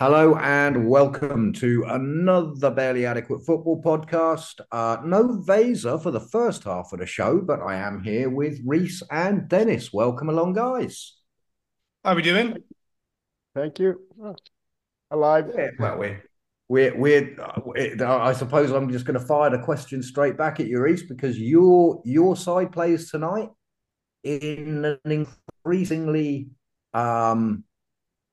Hello and welcome to another Barely Adequate Football podcast. Uh, no Vesa for the first half of the show, but I am here with Reece and Dennis. Welcome along, guys. How are we doing? Thank you. Alive. Yeah, well, we're, we're, we're, I suppose I'm just going to fire the question straight back at you, Reece, because your your side plays tonight in an increasingly um,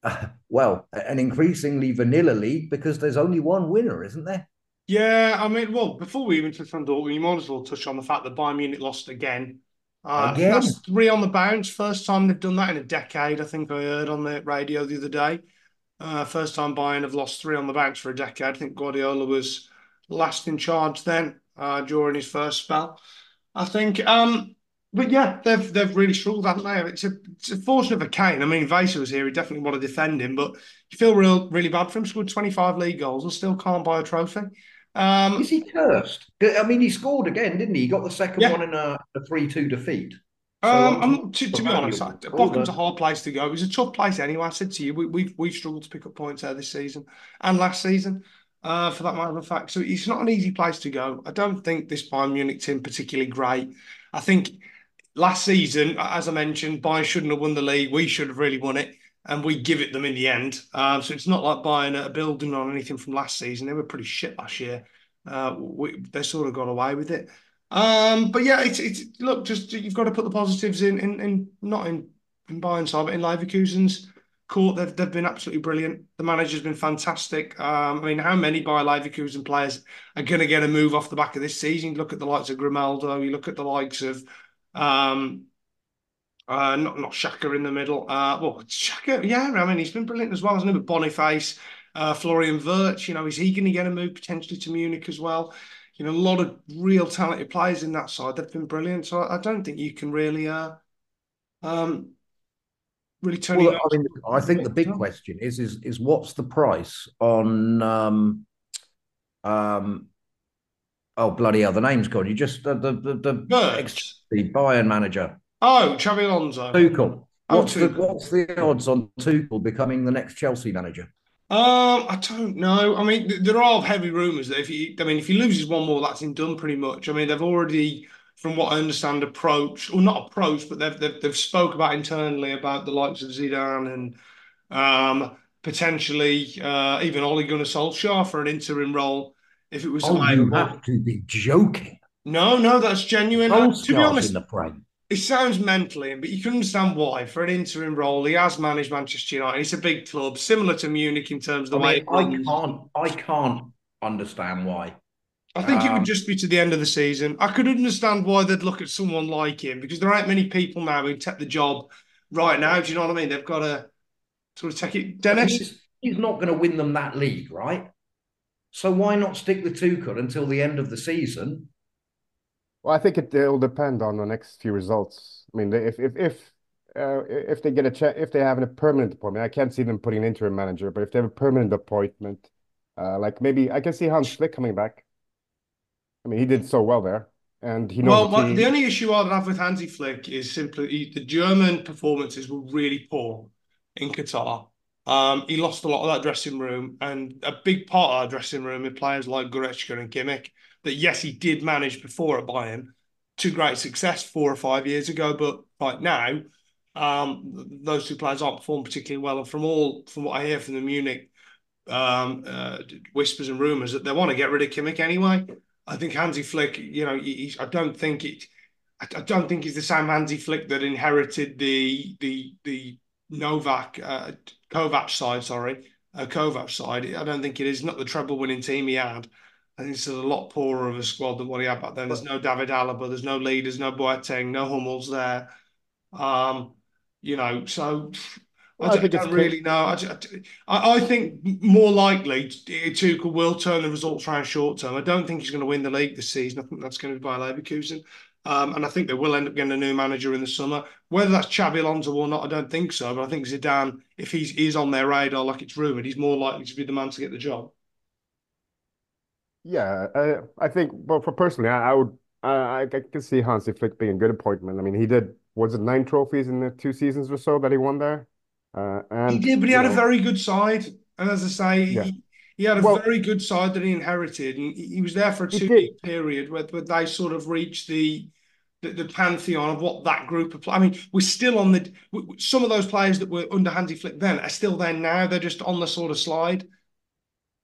well, an increasingly vanilla league because there's only one winner, isn't there? Yeah, I mean, well, before we even touch on Dortmund, you might as well touch on the fact that Bayern Munich lost again. Uh, again? That's three on the bounce. First time they've done that in a decade. I think I heard on the radio the other day. Uh, first time Bayern have lost three on the bounce for a decade. I think Guardiola was last in charge then uh, during his first spell. I think um, but yeah, they've they've really struggled, haven't they? It's a it's a fortune of a Kane. I mean, Vesa was here; he definitely want to defend him, but you feel real really bad for him. Scored twenty five league goals and still can't buy a trophy. Um, Is he cursed? I mean, he scored again, didn't he? He got the second yeah. one in a, a three two defeat. So um, I'm, to, to be honest, Bochum's a hard place to go. It was a tough place anyway. I said to you, we, we've we've struggled to pick up points there this season and last season, uh, for that matter of fact. So it's not an easy place to go. I don't think this Bayern Munich team particularly great. I think last season, as I mentioned, Bayern shouldn't have won the league. We should have really won it, and we give it them in the end. Um, so it's not like Bayern are building on anything from last season. They were pretty shit last year. Uh, we, they sort of got away with it. Um, but yeah, it's it's look, just you've got to put the positives in, in, in not in in Bayern side, but in Leverkusen's court. They've they've been absolutely brilliant. The manager's been fantastic. Um, I mean, how many Bayer Leverkusen players are going to get a move off the back of this season? Look at the likes of Grimaldo. You look at the likes of um, uh, not not Xhaka in the middle. Uh, well, Xhaka, yeah, I mean he's been brilliant as well, hasn't he? But Boniface, uh, Florian Wirtz, you know, is he going to get a move potentially to Munich as well? You know, a lot of real talented players in that side. They've been brilliant. So I, I don't think you can really, uh, um, really turn. Well, I mean, I think the big question is is is what's the price on um, um, oh bloody hell, the name's gone. You just the the the, the, the Bayern manager. Oh, Xabi Alonso. Tuchel. Oh, what's Tuchel. the what's the odds on Tuchel becoming the next Chelsea manager? Um, I don't know. I mean, there are heavy rumours that if he, I mean, if he loses one more, that's him done pretty much. I mean, they've already, from what I understand, approached or not approached, but they've they've, they've spoke about internally about the likes of Zidane and um, potentially uh, even Ole Gunnar Solskjaer for an interim role if it was oh. You have to be joking. No, no, that's genuine. Uh, to be honest, in the frame. it sounds mentally, but you can understand why. For an interim role, he has managed Manchester United. It's a big club, similar to Munich in terms of the I way. Mean, I can't, I can't understand why. I think um, it would um, just be to the end of the season. I could understand why they'd look at someone like him because there aren't many people now who take the job right now. Do you know what I mean? They've got to sort of take it. Dennis, he's, he's not going to win them that league, right? So why not stick with Tuchel until the end of the season? Well, I think it will depend on the next few results. I mean, if if if uh, if they get a check, if they have a permanent appointment, I can't see them putting an interim manager. But if they have a permanent appointment, uh, like maybe I can see Hans Flick coming back. I mean, he did so well there, and he knows. Well, the, the only issue I'd have with Hansi Flick is simply the German performances were really poor in Qatar. Um, he lost a lot of that dressing room, and a big part of that dressing room with players like Goretzka and Kimmich. That yes, he did manage before at Bayern to great success four or five years ago, but right now, um, those two players aren't performing particularly well. And from all from what I hear from the Munich um, uh, whispers and rumours, that they want to get rid of Kimmich anyway. I think Hansi Flick, you know, he, I don't think it. I don't think he's the same Hansi Flick that inherited the the the Novak uh, Kovac side, sorry, uh, Kovac side. I don't think it is not the treble winning team he had. I think it's a lot poorer of a squad than what he had back then. There's no David Alaba, there's no leaders, no Boateng, no Hummels there. Um, you know, so I, don't, I don't really know. I, I, I, think more likely Tuchel will turn the results around short term. I don't think he's going to win the league this season. I think that's going to be by Leverkusen. Um, and I think they will end up getting a new manager in the summer. Whether that's Xabi Alonso or not, I don't think so. But I think Zidane, if he's, he's on their radar like it's rumoured, he's more likely to be the man to get the job. Yeah, I, I think, but for personally, I, I would, I, I can see Hansi Flick being a good appointment. I mean, he did, was it nine trophies in the two seasons or so that he won there? Uh, and, he did, but he had know, a very good side. And as I say, yeah. he, he had a well, very good side that he inherited, and he was there for a two-year period where, where they sort of reached the, the, the pantheon of what that group of. I mean, we're still on the. Some of those players that were under Hansi Flick then are still there now. They're just on the sort of slide.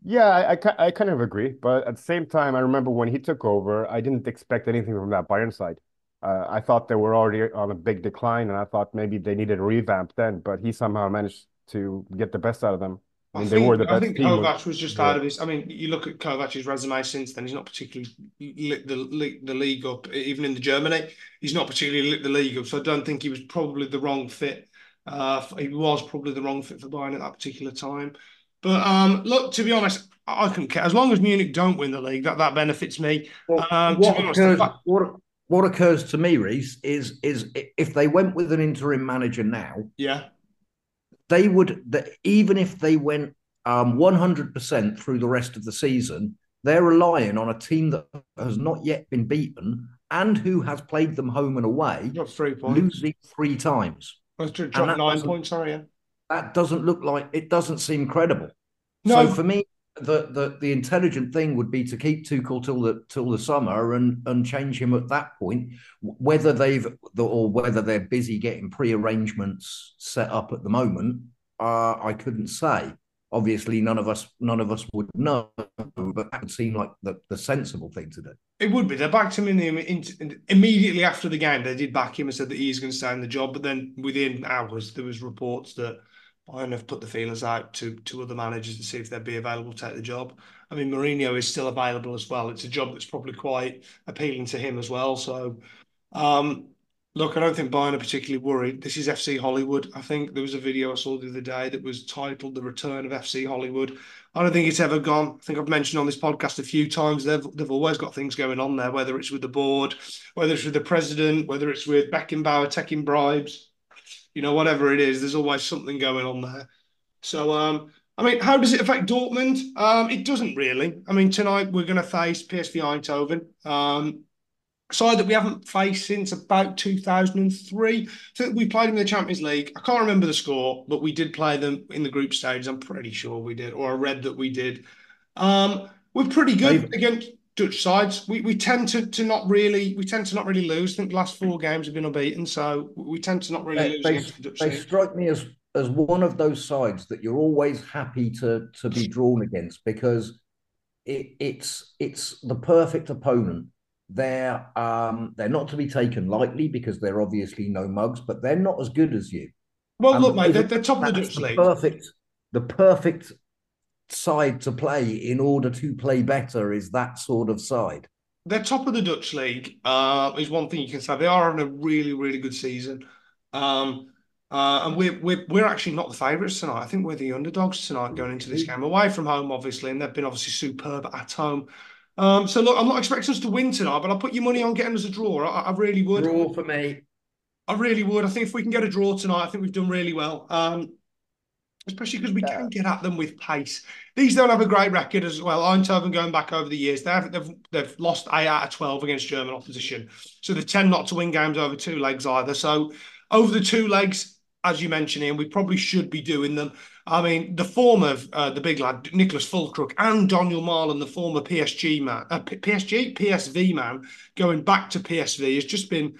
Yeah, I, I, I kind of agree, but at the same time, I remember when he took over, I didn't expect anything from that Bayern side. Uh, I thought they were already on a big decline, and I thought maybe they needed a revamp then. But he somehow managed to get the best out of them. I, mean, think, they were the best I think Kovac was just out of his. I mean, you look at Kovac's resume since then; he's not particularly lit the lit the league up. Even in the Germany, he's not particularly lit the league up. So I don't think he was probably the wrong fit. Uh, he was probably the wrong fit for Bayern at that particular time. But um, look, to be honest, I can care as long as Munich don't win the league. That that benefits me. Well, um, what, honest, occurs, fact- what, what occurs to me, Reece, is is if they went with an interim manager now, yeah, they would that even if they went um, 100% through the rest of the season, they're relying on a team that has not yet been beaten and who has played them home and away, Got three points. losing three times. That's true. Drop nine points. Sorry, yeah. That doesn't look like it. Doesn't seem credible. No. So for me, the, the the intelligent thing would be to keep Tuchel till the till the summer and and change him at that point. Whether they've or whether they're busy getting pre arrangements set up at the moment, uh, I couldn't say. Obviously, none of us none of us would know, but that would seem like the, the sensible thing to do. It would be. They backed him in the in, in, immediately after the game. They did back him and said that he's going to stay in the job. But then within hours, there was reports that Bayern have put the feelers out to to other managers to see if they'd be available to take the job. I mean, Mourinho is still available as well. It's a job that's probably quite appealing to him as well. So, um, look, I don't think Bayern are particularly worried. This is FC Hollywood. I think there was a video I saw the other day that was titled "The Return of FC Hollywood." I don't think it's ever gone. I think I've mentioned on this podcast a few times they've they've always got things going on there, whether it's with the board, whether it's with the president, whether it's with Beckenbauer taking bribes you know, whatever it is, there's always something going on there. So, um, I mean, how does it affect Dortmund? Um, it doesn't really. I mean, tonight we're going to face PSV Eindhoven, um, side that we haven't faced since about 2003. So we played in the Champions League. I can't remember the score, but we did play them in the group stage. I'm pretty sure we did, or I read that we did. Um, we're pretty good against Dutch sides. We we tend to to not really we tend to not really lose. I think the last four games have been unbeaten, so we tend to not really they, lose. They, the they strike me as as one of those sides that you're always happy to to be drawn against because it, it's it's the perfect opponent. They're um they're not to be taken lightly because they're obviously no mugs, but they're not as good as you. Well, and look, mate, they're, they're top of the Dutch the league. Perfect, the perfect side to play in order to play better is that sort of side. They're top of the Dutch league. Uh, is one thing you can say. They are having a really, really good season. Um, uh, and we're, we're we're actually not the favourites tonight. I think we're the underdogs tonight going into this game away from home, obviously, and they've been obviously superb at home. Um, so look, I'm not expecting us to win tonight, but I'll put your money on getting us a draw. I, I really would. Draw for me. I really would. I think if we can get a draw tonight, I think we've done really well. Um, especially because we yeah. can get at them with pace. These don't have a great record as well. Eindhoven going back over the years, they've, they've, they've lost eight out of 12 against German opposition. So they tend not to win games over two legs either. So over the two legs, as you mentioned, Ian, we probably should be doing them. I mean, the form of uh, the big lad, Niclas Füllkrug, and Donyell Malen, the former PSG man, uh, PSG, PSV man, going back to PSV has just been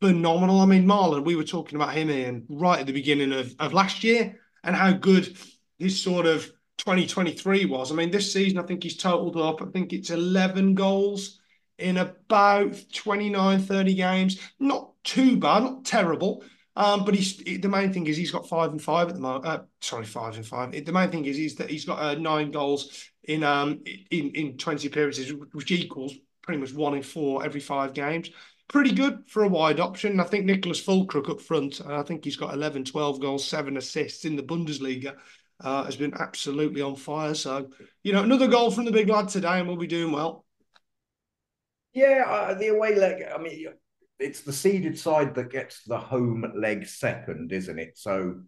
phenomenal. I mean, Malen, we were talking about him, Ian, right at the beginning of, of last year and how good his sort of 2023 was. I mean, this season, I think he's totaled up, I think it's 11 goals in about 29, 30 games. Not too bad, not terrible. Um, but he's the main thing is he's got five and five at the moment. Uh, sorry, five and five. The main thing is is that he's got uh, nine goals in um in in twenty appearances, which equals pretty much one in four every five games pretty good for a wide option. I think Niclas Füllkrug up front, I think he's got 11, 12 goals, seven assists in the Bundesliga. Uh, has been absolutely on fire. So, you know, another goal from the big lad today, and we'll be doing well. Yeah, uh, the away leg. I mean, it's the seeded side that gets the home leg second, isn't it? So,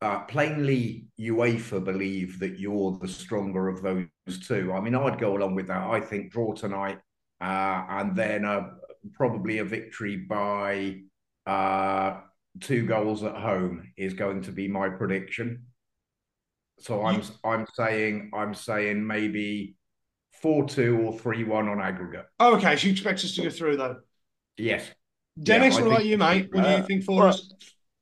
uh, plainly, UEFA believe that you're the stronger of those two. I mean, I'd go along with that. I think draw tonight, uh, and then a, probably a victory by uh, two goals at home is going to be my prediction. So I'm I'm saying I'm saying maybe four two or three one on aggregate. Oh, okay. So you expect us to go through though? Yes. Dennis, Yeah, I what about you, mate? What do you Uh, think for well, us?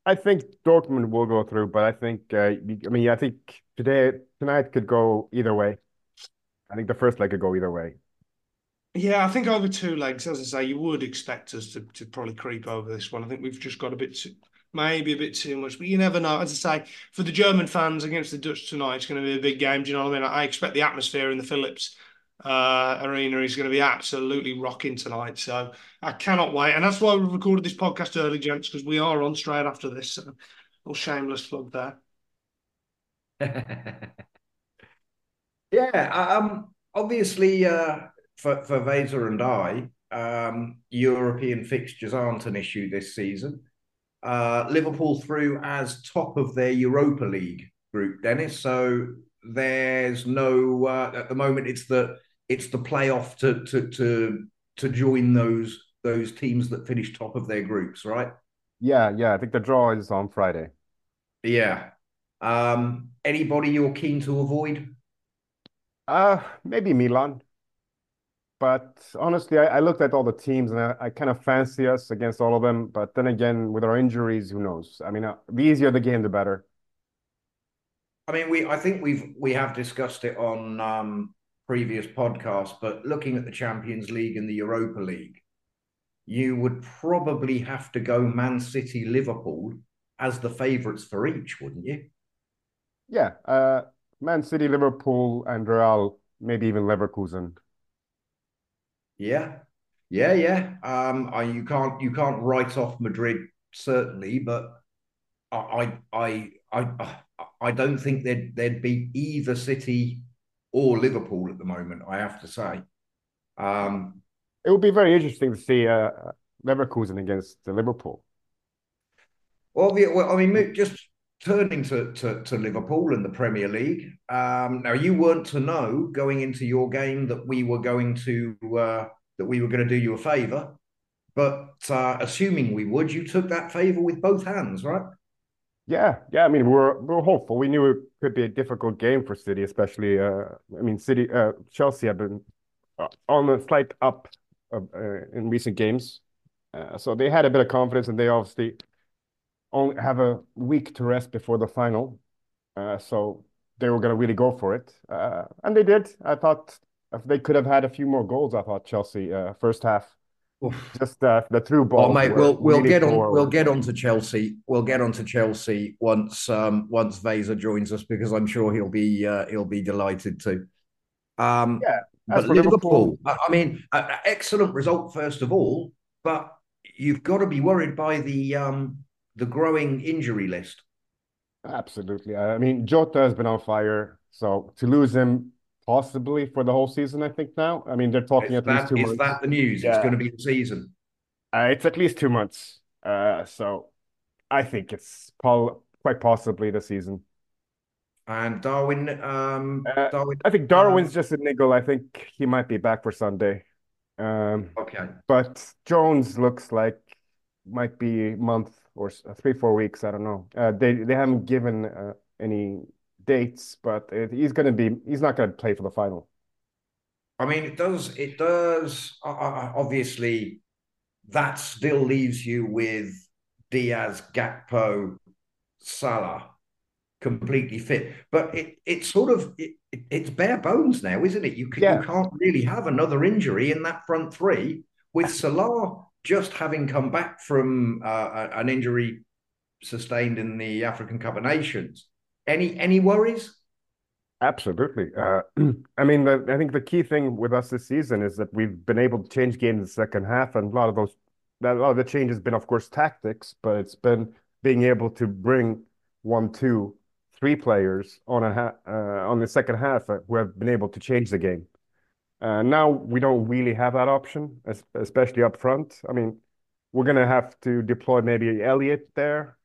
I think Dortmund will go through, but I think uh, I mean I think today tonight could go either way. I think the first leg could go either way. Yeah, I think over two legs, as I say, you would expect us to, to probably creep over this one. I think we've just got a bit too, maybe a bit too much, but you never know. As I say, for the German fans against the Dutch tonight, it's going to be a big game. Do you know what I mean? I expect the atmosphere in the Philips uh, arena is going to be absolutely rocking tonight. So I cannot wait. And that's why we recorded this podcast early, gents, because we are on straight after this. So, little shameless plug there. yeah. Um. Obviously, uh, for for Vesa and I, um, European fixtures aren't an issue this season. Uh, Liverpool through as top of their Europa League group, Dennis. So there's no uh, at the moment. It's the it's the playoff to to to to join those those teams that finish top of their groups, right? Yeah, yeah. I think the draw is on Friday. Yeah. Um. Anybody you're keen to avoid? Uh, maybe Milan. But honestly, I, I looked at all the teams and I, I kind of fancy us against all of them. But then again, with our injuries, who knows? I mean, uh, the easier the game, the better. I mean, we I think we've we have discussed it on um, previous podcasts, but looking at the Champions League and the Europa League, you would probably have to go Man City, Liverpool as the favourites for each, wouldn't you? Yeah, uh, Man City, Liverpool, and Real, maybe even Leverkusen. Yeah, yeah, yeah. Um, I, you can't you can't write off Madrid certainly, but I I I I, I don't think they'd they'd beat either City or Liverpool at the moment. I have to say. Um, It would be very interesting to see uh, Leverkusen against Liverpool. Well, yeah, well, I mean, just turning to, to, to Liverpool and the Premier League. Um, now, you weren't to know going into your game that we were going to uh, that we were going to do you a favour, but uh, assuming we would, you took that favour with both hands, right? Yeah, yeah. I mean, we're we're hopeful. We knew it could be a difficult game for City, especially. Uh, I mean, City, uh, Chelsea have been uh, on a slight up uh, in recent games, so they had a bit of confidence, and they obviously only have a week to rest before the final, uh, so they were going to really go for it, uh, and they did. I thought if they could have had a few more goals. I thought Chelsea uh, first half, just uh, the through ball. Well, mate, we'll we'll get on we'll get on to Chelsea. We'll get on to Chelsea once um, once Vesa joins us because I'm sure he'll be uh, he'll be delighted to. Um, Yeah, but Liverpool, Liverpool- I mean, excellent result first of all, but you've got to be worried by the um, the growing injury list. Absolutely. I mean, Jota has been on fire, so to lose him possibly for the whole season, I think now. I mean, they're talking Is at least that, two is months. that the news? It's going to be the season. Uh, it's at least two months. Uh, so I think it's pol quite possibly the season. And Darwin, um, Uh, Darwin. I think Darwin's just a niggle. I think he might be back for Sunday. Um, Okay. but Jones looks like might be a month or three, four weeks. I don't know. Uh, they they haven't given uh, any dates, but it, he's gonna be he's not gonna play for the final. I mean, it does. It does. Uh, obviously, that still leaves you with Diaz, Gakpo, Salah, completely fit. But it it's sort of it- it's bare bones now, isn't it? You can, Yeah. you can't really have another injury in that front three with Salah just having come back from uh, an injury sustained in the African Cup of Nations. Any any worries? Absolutely. Uh, I mean, the, I think the key thing with us this season is that we've been able to change games in the second half, and a lot of those, a lot of the change has been, of course, tactics, but it's been being able to bring one, two, three players on a ha uh, on the second half uh, who have been able to change the game. Uh, now we don't really have that option, especially up front. I mean, we're gonna have to deploy maybe Elliott there.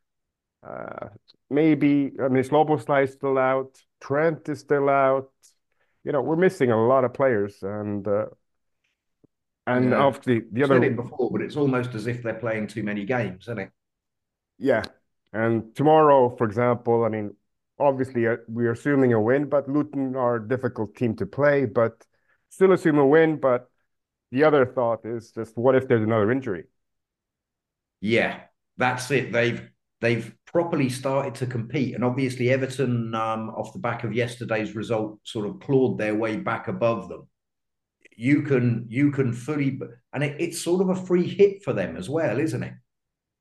Uh, maybe I mean Szoboszlai is still out, Trent is still out. You know, we're missing a lot of players, and uh, and obviously the I've said other it before, but it's almost as if they're playing too many games, isn't it? yeah. And tomorrow, for example, I mean, obviously uh, we're assuming a win, but Luton are a difficult team to play, but still assume a win. But the other thought is just what if there's another injury? Yeah, that's it. They've they've properly started to compete, and obviously Everton, um, off the back of yesterday's result, sort of clawed their way back above them. You can you can fully, and it, it's sort of a free hit for them as well, isn't it?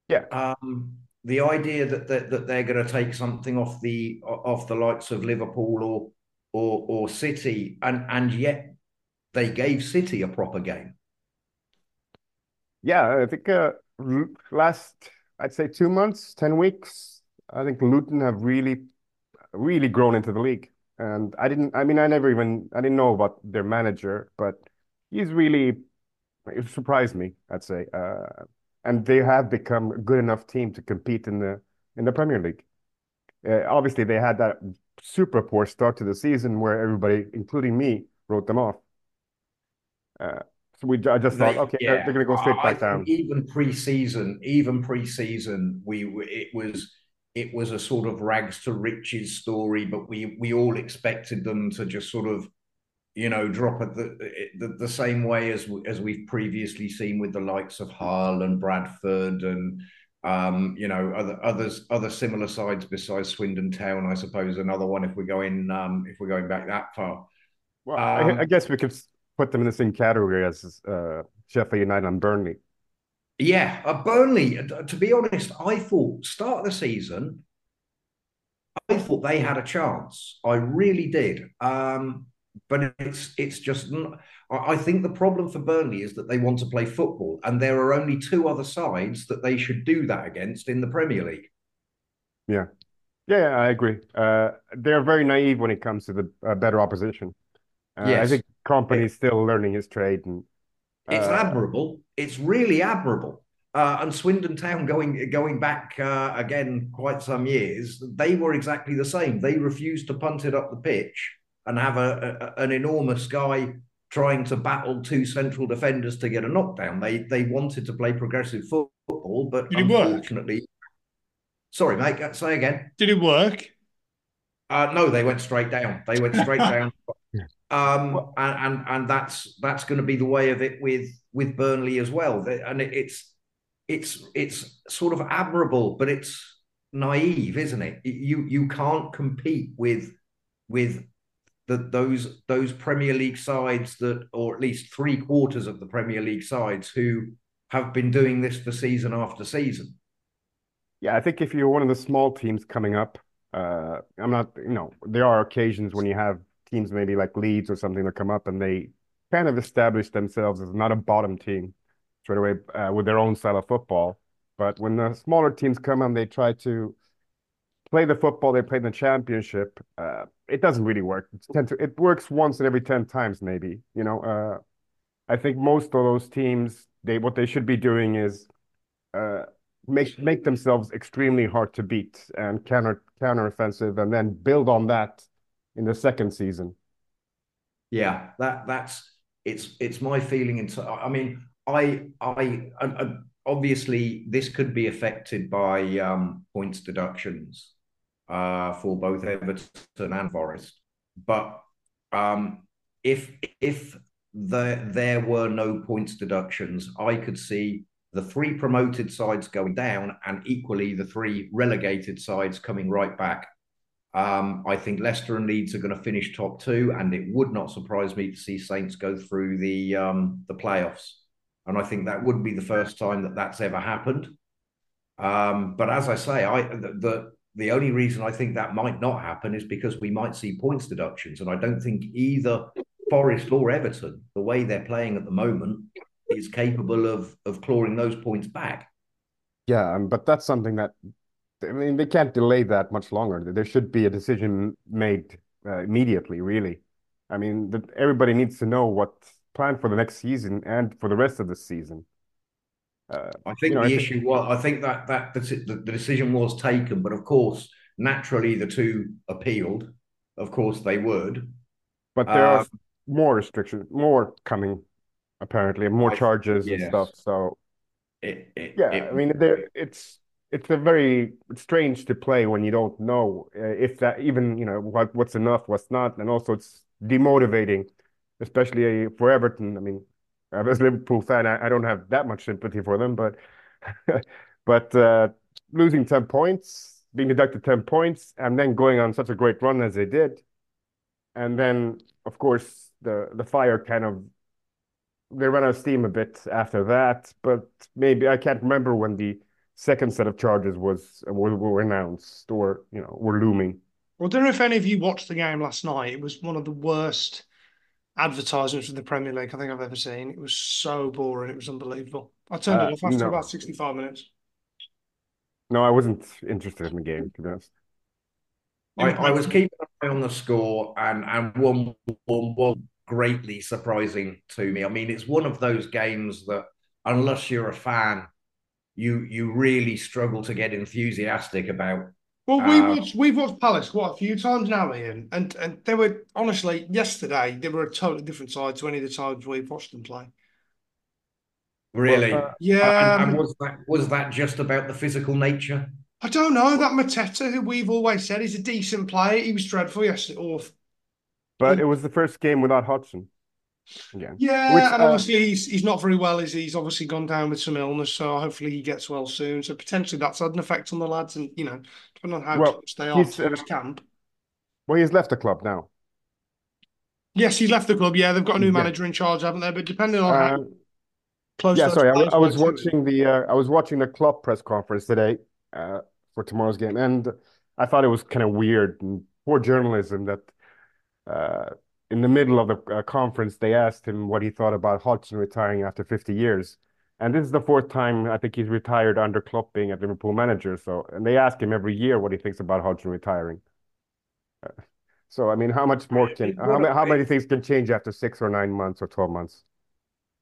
Yeah. Um, the idea that that, that they're going to take something off the off the likes of Liverpool or or or City, and and yet they gave City a proper game. Yeah, I think uh, last I'd say two months, ten weeks. I think Luton have really really grown into the league, and I didn't. I mean, I never even I didn't know about their manager, but he's really it surprised me. I'd say. Uh, and they have become a good enough team to compete in the in the Premier League. Uh, obviously, they had that super poor start to the season where everybody, including me, wrote them off. Uh, so we, I just thought, okay, yeah. they're, they're going to go straight back down. Even pre-season, even pre-season, we it was it was a sort of rags to riches story, but we we all expected them to just sort of you know, drop at the, the, the same way as as we've previously seen with the likes of Hull and Bradford and um, you know other others other similar sides besides Swindon Town, I suppose. Another one if we're going um, if we're going back that far. Well, um, I, I, guess we could put them in the same category as uh, Sheffield United and Burnley. Yeah, uh, Burnley. Uh, to be honest, I thought start of the season. I thought they had a chance. I really did. Um, but it's it's just I think the problem for Burnley is that they want to play football, and there are only two other sides that they should do that against in the Premier League. Yeah, yeah, I agree. Uh, they're very naive when it comes to the uh, better opposition. Uh, yes. I think Kompany is still learning his trade, and it's uh, admirable. It's really admirable. Uh, and Swindon Town going going back uh, again quite some years, they were exactly the same. They refused to punt it up the pitch and have a, a, an enormous guy trying to battle two central defenders to get a knockdown. They they wanted to play progressive football, but Did unfortunately, work? sorry, mate. Say again. Did it work? Uh, no, they went straight down. They went straight down. Um, and, and and that's that's going to be the way of it with with Burnley as well. And it, it's it's it's sort of admirable, but it's naive, isn't it? You you can't compete with with that those those Premier League sides that, or at least three quarters of the Premier League sides who have been doing this for season after season. Yeah, I think if you're one of the small teams coming up, uh, I'm not, you know, there are occasions when you have teams maybe like Leeds or something that come up and they kind of establish themselves as not a bottom team straight away uh, with their own style of football. But when the smaller teams come and they try to play the football they play in the championship, uh, it doesn't really work. To, it works once in every 10 times, maybe. You know, uh, I think most of those teams, they what they should be doing is uh, make make themselves extremely hard to beat and counter counter offensive, and then build on that in the second season. Yeah, that that's it's it's my feeling. And I mean, I I, I obviously this could be affected by um, points deductions uh, for both Everton and Forest. But um, if if the, there were no points deductions, I could see the three promoted sides going down and equally the three relegated sides coming right back. Um, I think Leicester and Leeds are going to finish top two, and it would not surprise me to see Saints go through the um, the playoffs. And I think that would be the first time that that's ever happened. Um, but as I say, I the, the the only reason I think that might not happen is because we might see points deductions. And I don't think either Forest or Everton, the way they're playing at the moment, is capable of of clawing those points back. Yeah, but that's something that I mean they can't delay that much longer. There should be a decision made uh, immediately. Really, I mean, the, everybody needs to know what plan for the next season and for the rest of the season. Uh, I think you know, the I issue think... was I think that that the, the decision was taken, but of course, naturally, the two appealed. Of course, they would. But there are more restrictions, more coming, apparently, more I, charges yes. and stuff. So, it, it, yeah, it, I mean, there it's it's a very strange to play when you don't know uh, if that even you know what what's enough, what's not, and also it's demotivating, especially for Everton. I mean, as a Liverpool fan, I, I don't have that much sympathy for them, but but uh, losing ten points, being deducted ten points, and then going on such a great run as they did, and then of course the the fire kind of they ran out of steam a bit after that, but maybe I can't remember when the second set of charges was were, were announced or you know were looming. Well, I don't know if any of you watched the game last night. It was one of the worst advertisements of the Premier League I think I've ever seen. It was so boring. It was unbelievable. I turned uh, it off after no. about 65 minutes. No, I wasn't interested in the game, to be honest. I, I was keeping an eye on the score, and and one one was greatly surprising to me. I mean, it's one of those games that, unless you're a fan, you you really struggle to get enthusiastic about. Well, we uh, watched we've watched Palace quite a few times now, Ian, and and they were honestly yesterday they were a totally different side to any of the times we've watched them play. Really? uh, yeah. And, and was that was that just about the physical nature? I don't know. That Mateta, who we've always said is a decent player, he was dreadful yesterday. Oh, but it was the first game without Hodgson. Again. Yeah, Which, and uh, obviously he's he's not very well. Is he's obviously gone down with some illness, so hopefully he gets well soon. So potentially that's had an effect on the lads, and you know, depending on how well, they are to uh, camp. Well, he's left the club now. Yes, he's left the club. Yeah, they've got a new manager in charge, haven't they? But depending on how um, close. Yeah, sorry, I, I, was watching the uh, I was watching the club press conference today uh, for tomorrow's game, and I thought it was kind of weird and poor journalism that uh, in the middle of the uh, conference, they asked him what he thought about Hodgson retiring after 50 years. And this is the fourth time I think he's retired under Klopp being a Liverpool manager. So, and they ask him every year what he thinks about Hodgson retiring. Uh, so, I mean, how much more can, how, how many things can change after six or nine months or 12 months?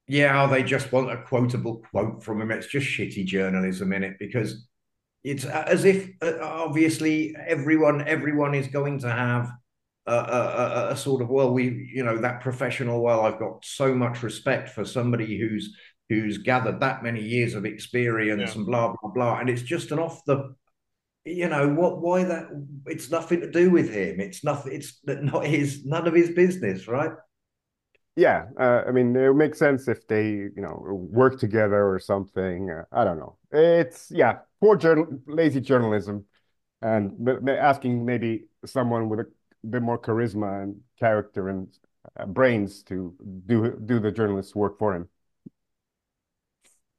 Yeah, they just want a quotable quote from him. It's just shitty journalism in it because it's as if uh, obviously everyone everyone is going to have a, a, a, sort of well we you know that professional well i've got so much respect for somebody who's who's gathered that many years of experience yeah. and blah blah blah. And it's just an off the you know what why that it's nothing to do with him. It's nothing it's not his none of his business right? Yeah uh, i mean it makes sense if they you know work together or something uh, i don't know. It's yeah poor journal lazy journalism and asking maybe someone with a bit more charisma and character and uh, brains to do do the journalist's work for him.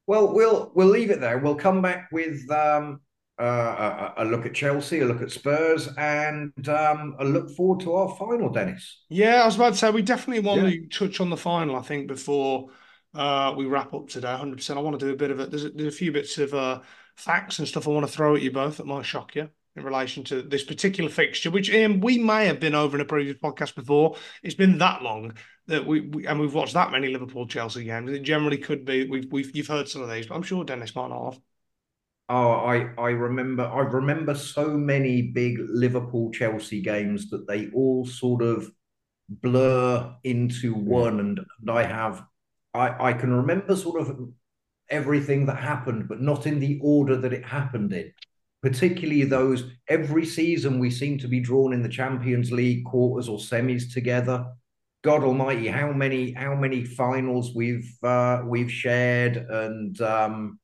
Well, we'll we'll leave it there. We'll come back with um, uh, a, a, look at Chelsea, a look at Spurs, and um, a look forward to our final, Dennis. Yeah, I was about to say we definitely want yeah. to touch on the final. I think before uh, we wrap up today, hundred percent. I want to do a bit of it. There's a, there's a few bits of uh, facts and stuff I want to throw at you both that might shock you in relation to this particular fixture, which um, we may have been over in a previous podcast before. It's been that long that we, we, and we've watched that many Liverpool Chelsea games. It generally could be we've we've you've heard some of these, but I'm sure Dennis might not have. Oh, I I remember I remember so many big Liverpool Chelsea games that they all sort of blur into one, and, and I have I I can remember sort of everything that happened, but not in the order that it happened in particularly those every season we seem to be drawn in the Champions League quarters or semis together. God Almighty, how many how many finals we've uh, we've shared and um,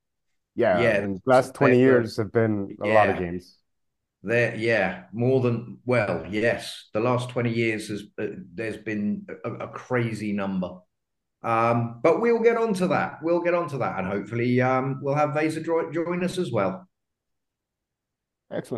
yeah, yeah. And last twenty years have been a yeah, lot of games. There, yeah, more than well, yes. The last twenty years has uh, there's been a, a, crazy number. Um, but we'll get on to that. We'll get on to that, and hopefully um, we'll have Vesa join us as well. Excellent